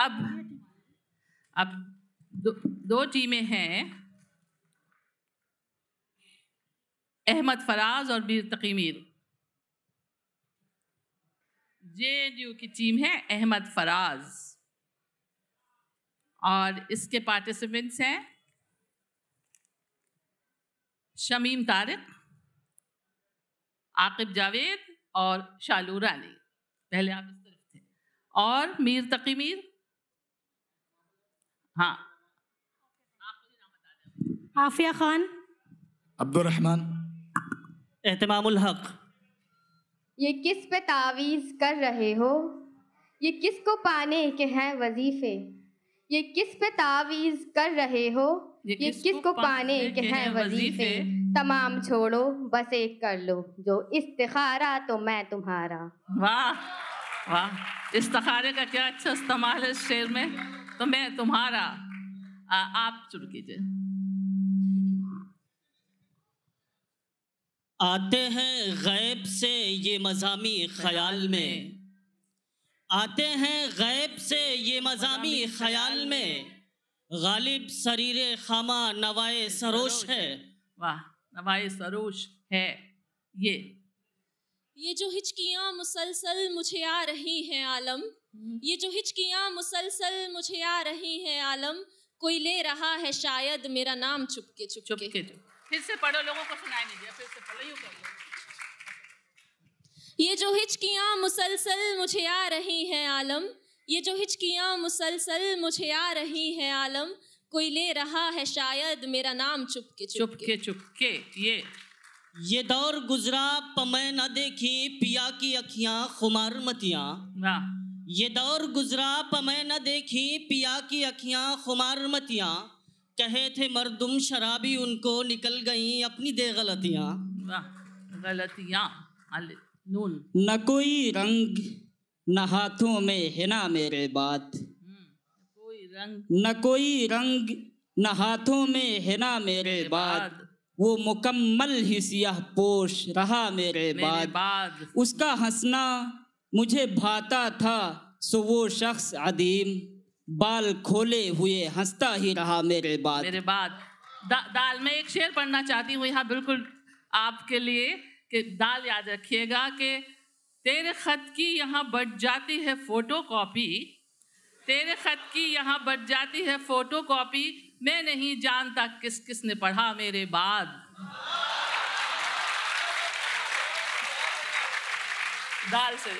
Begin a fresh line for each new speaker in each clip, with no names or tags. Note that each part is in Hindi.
अब अब दो, दो टीमें हैं। अहमद फराज और मीर तकी मीर जे की टीम है अहमद फराज। और इसके पार्टिसिपेंट्स हैं शमीम तारिक आकिब जावेद और शालू रानी। पहले आप इस तरफ़ थे। और मीर तकी मीर हाँ।
आफिया खान।
अब्दुलरहमान।
एहतमामुल हक।
ये किस पे तावीज़ कर रहे हो? ये किसको पाने के हैं वजीफे? ये किस पे तावीज़ कर रहे हो?
ये
ये
किसको
किसको पाने के हैं वजीफे? तमाम छोड़ो बस एक कर लो जो इस्तिखारा तो मैं तुम्हारा।
वाह वाह। इस्तारे का क्या अच्छा इस्तेमाल है इस शेर में? तो मैं तुम्हारा आ, आप शुरू कीजिए।
आते हैं गैब से ये मजामी ख्याल में। आते हैं गैब से ये मजामी ख्याल में। गालिब शरीर खामा नवाए सरोश है।
वाह नवाए सरोश है। ये
ये जो हिचकियाँ मुसलसल मुझे आ रही हैं आलम ये जो हिचकियाँ मुसलसल मुझे आ रही हैं आलम कोई ले रहा है शायद मेरा नाम चुपके
चुप
चुपके
के चुप फिर से पढ़ो लोगों को सुनाई नहीं दिया फिर से पढ़ो यूँ कर
ये जो हिचकियाँ मुसलसल मुझे आ रही हैं आलम ये जो हिचकियाँ मुसलसल मुझे आ रही हैं आलम कोई ले रहा है शायद मेरा नाम चुपके
चुप के चुप के ये।
ये दौर गुजरा पमै न देखी पिया की अखियाँ खुमार मतियाँ। ये दौर गुजरा पमै न देखी पिया की अखियाँ खुमार मतियाँ। कहे थे मर्दुम शराबी उनको निकल गई अपनी दे गलतियाँ।
गलतियाँ। नून।
न कोई रंग न हाथों में है ना मेरे बात।
हम्म, कोई रंग।
न कोई रंग न हाथों में है ना मेरे बात।
बाद
वो मुकम्मल ही सियाह पोश रहा मेरे
मेरे
बाद।
बाद।
उसका हंसना मुझे भाता था सो वो शख्स अदीम बाल खोले हुए हंसता ही रहा मेरे बाद।
मेरे बाद। दा, दाल में एक शेर पढ़ना चाहती हूँ यहाँ बिल्कुल आपके लिए कि दाल याद रखिएगा कि तेरे खत की यहाँ बढ़ जाती है फ़ोटो कॉपी तेरे खत की यहाँ बढ़ जाती है फ़ोटो कॉपी मैं नहीं जानता किस किस ने पढ़ा मेरे बाद। दाल से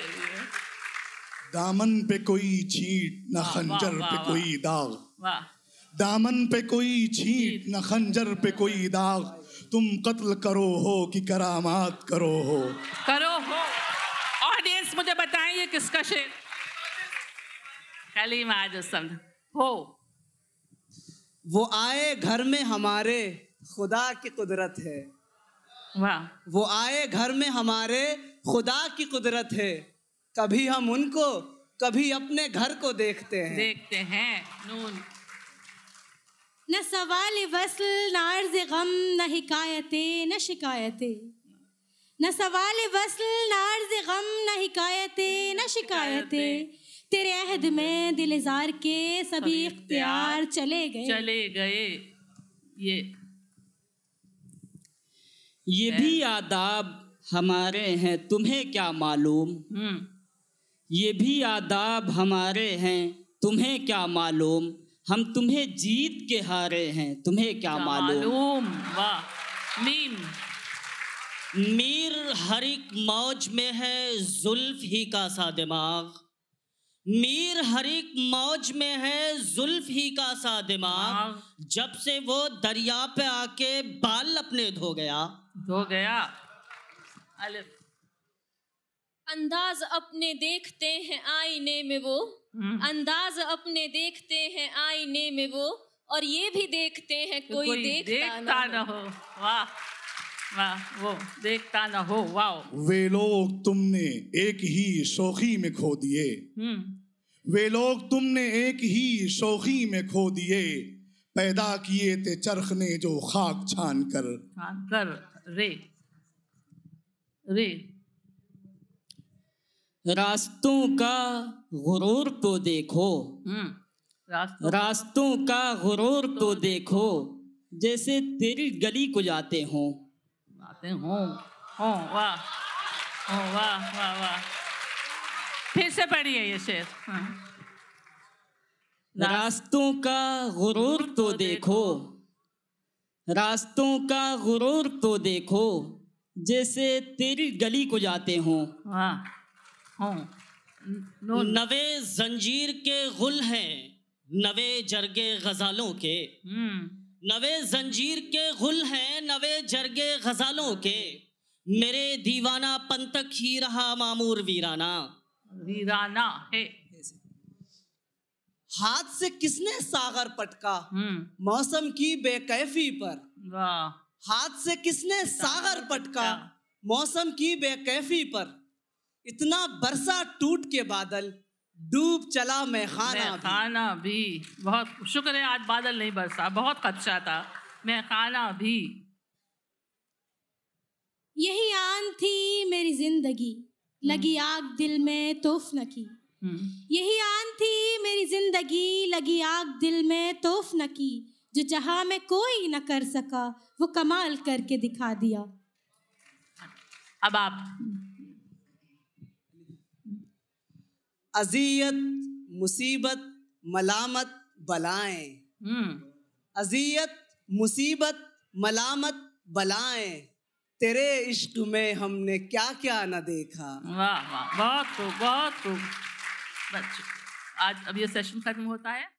दामन पे कोई छीट न खंजर पे कोई दाग। दामन पे कोई छीट न खंजर पे कोई दाग। तुम कत्ल करो हो कि करामात करो हो।
करो हो। ऑडियंस मुझे बताएँ ये किसका शेर? कलीम आज समझ हो।
वो आए घर में हमारे खुदा की कुदरत है।
वाह।
वो आए घर में हमारे खुदा की कुदरत है। कभी हम उनको कभी अपने घर को देखते हैं।
देखते हैं नून।
न सवाल वसल न अर्ज़ गम न हिकायतें न शिकायतें। न सवाल वसल न अर्ज़ गम न हिकायतें न शिकायतें। तेरे अहद में दिलजार के सभी इख्तियार चले गए।
चले गए। ये
ये भी आदाब हमारे हैं तुम्हें क्या मालूम?
हम्म।
ये भी आदाब हमारे हैं तुम्हें क्या मालूम? हम तुम्हें जीत के हारे हैं तुम्हें क्या मालूम?
मालूम? वाह मीम।
मीर हर एक मौज में है जुल्फ ही का सा दिमाग मीर हर एक मौज में है जुल्फ ही का सा दिमाग। जब से वो दरिया पे आके बाल अपने धो गया।
धो गया।
अंदाज अपने देखते हैं आईने में वो।
हम्म।
अंदाज अपने देखते हैं आईने में वो। और ये भी देखते हैं
कि
कोई, देखता,
देखता
ना हो।
हो। वाह। वाह वो देखता न हो वाह
वे लोग तुमने एक ही शोखी में खो दिए।
हम्म।
वे लोग तुमने एक ही शोखी में खो दिए। पैदा किए थे चरख ने जो खाक छान कर।
हाँ कर रे। रे।
रास्तों का गुरूर तो देखो।
हम्म रास्तों।
रास्तों का गुरूर तो देखो। जैसे तेरी गली को जाते हों।
आते हो हो वाह हो वाह वाह वाह फिर से पढ़िए ये शेर हाँ।
रास्तों का गुरूर तो देखो। रास्तों का गुरूर तो देखो जैसे तेरी गली को जाते हों।
हो।
नवे जंजीर के गुल हैं नवे जरगे गजालों के।
हम्म।
नवे जंजीर के गुल हैं नवे जरगे गजालों के। मेरे दीवाना पंतक ही रहा मामूर वीराना।
वीराना है।
हाथ से किसने सागर पटका?
हम्म।
मौसम की बेकैफी पर।
वाह।
हाथ से किसने सागर पटका। मौसम की बेकैफी पर। इतना बरसा टूट के बादल। डूब चला मैं खाना
मैं खाना भी। बहुत शुक्र है आज बादल नहीं बरसा। बहुत खदशा था। मैं खाना भी।
यही आन थी मेरी ज़िंदगी। लगी आग दिल में तोफ न की
हम्म।
यही आन थी मेरी ज़िंदगी। लगी आग दिल में तोफ न की जो जहाँ में कोई न कर सका वो कमाल करके दिखा दिया।
अब आप
अजियत मुसीबत मलामत बलाएँ।
हम्म।
अजियत मुसीबत मलामत बलाएँ। तेरे इश्क में हमने क्या क्या न देखा।
वाह वाह बहुत खूब बहुत खूब। आज अब ये सेशन खत्म होता है।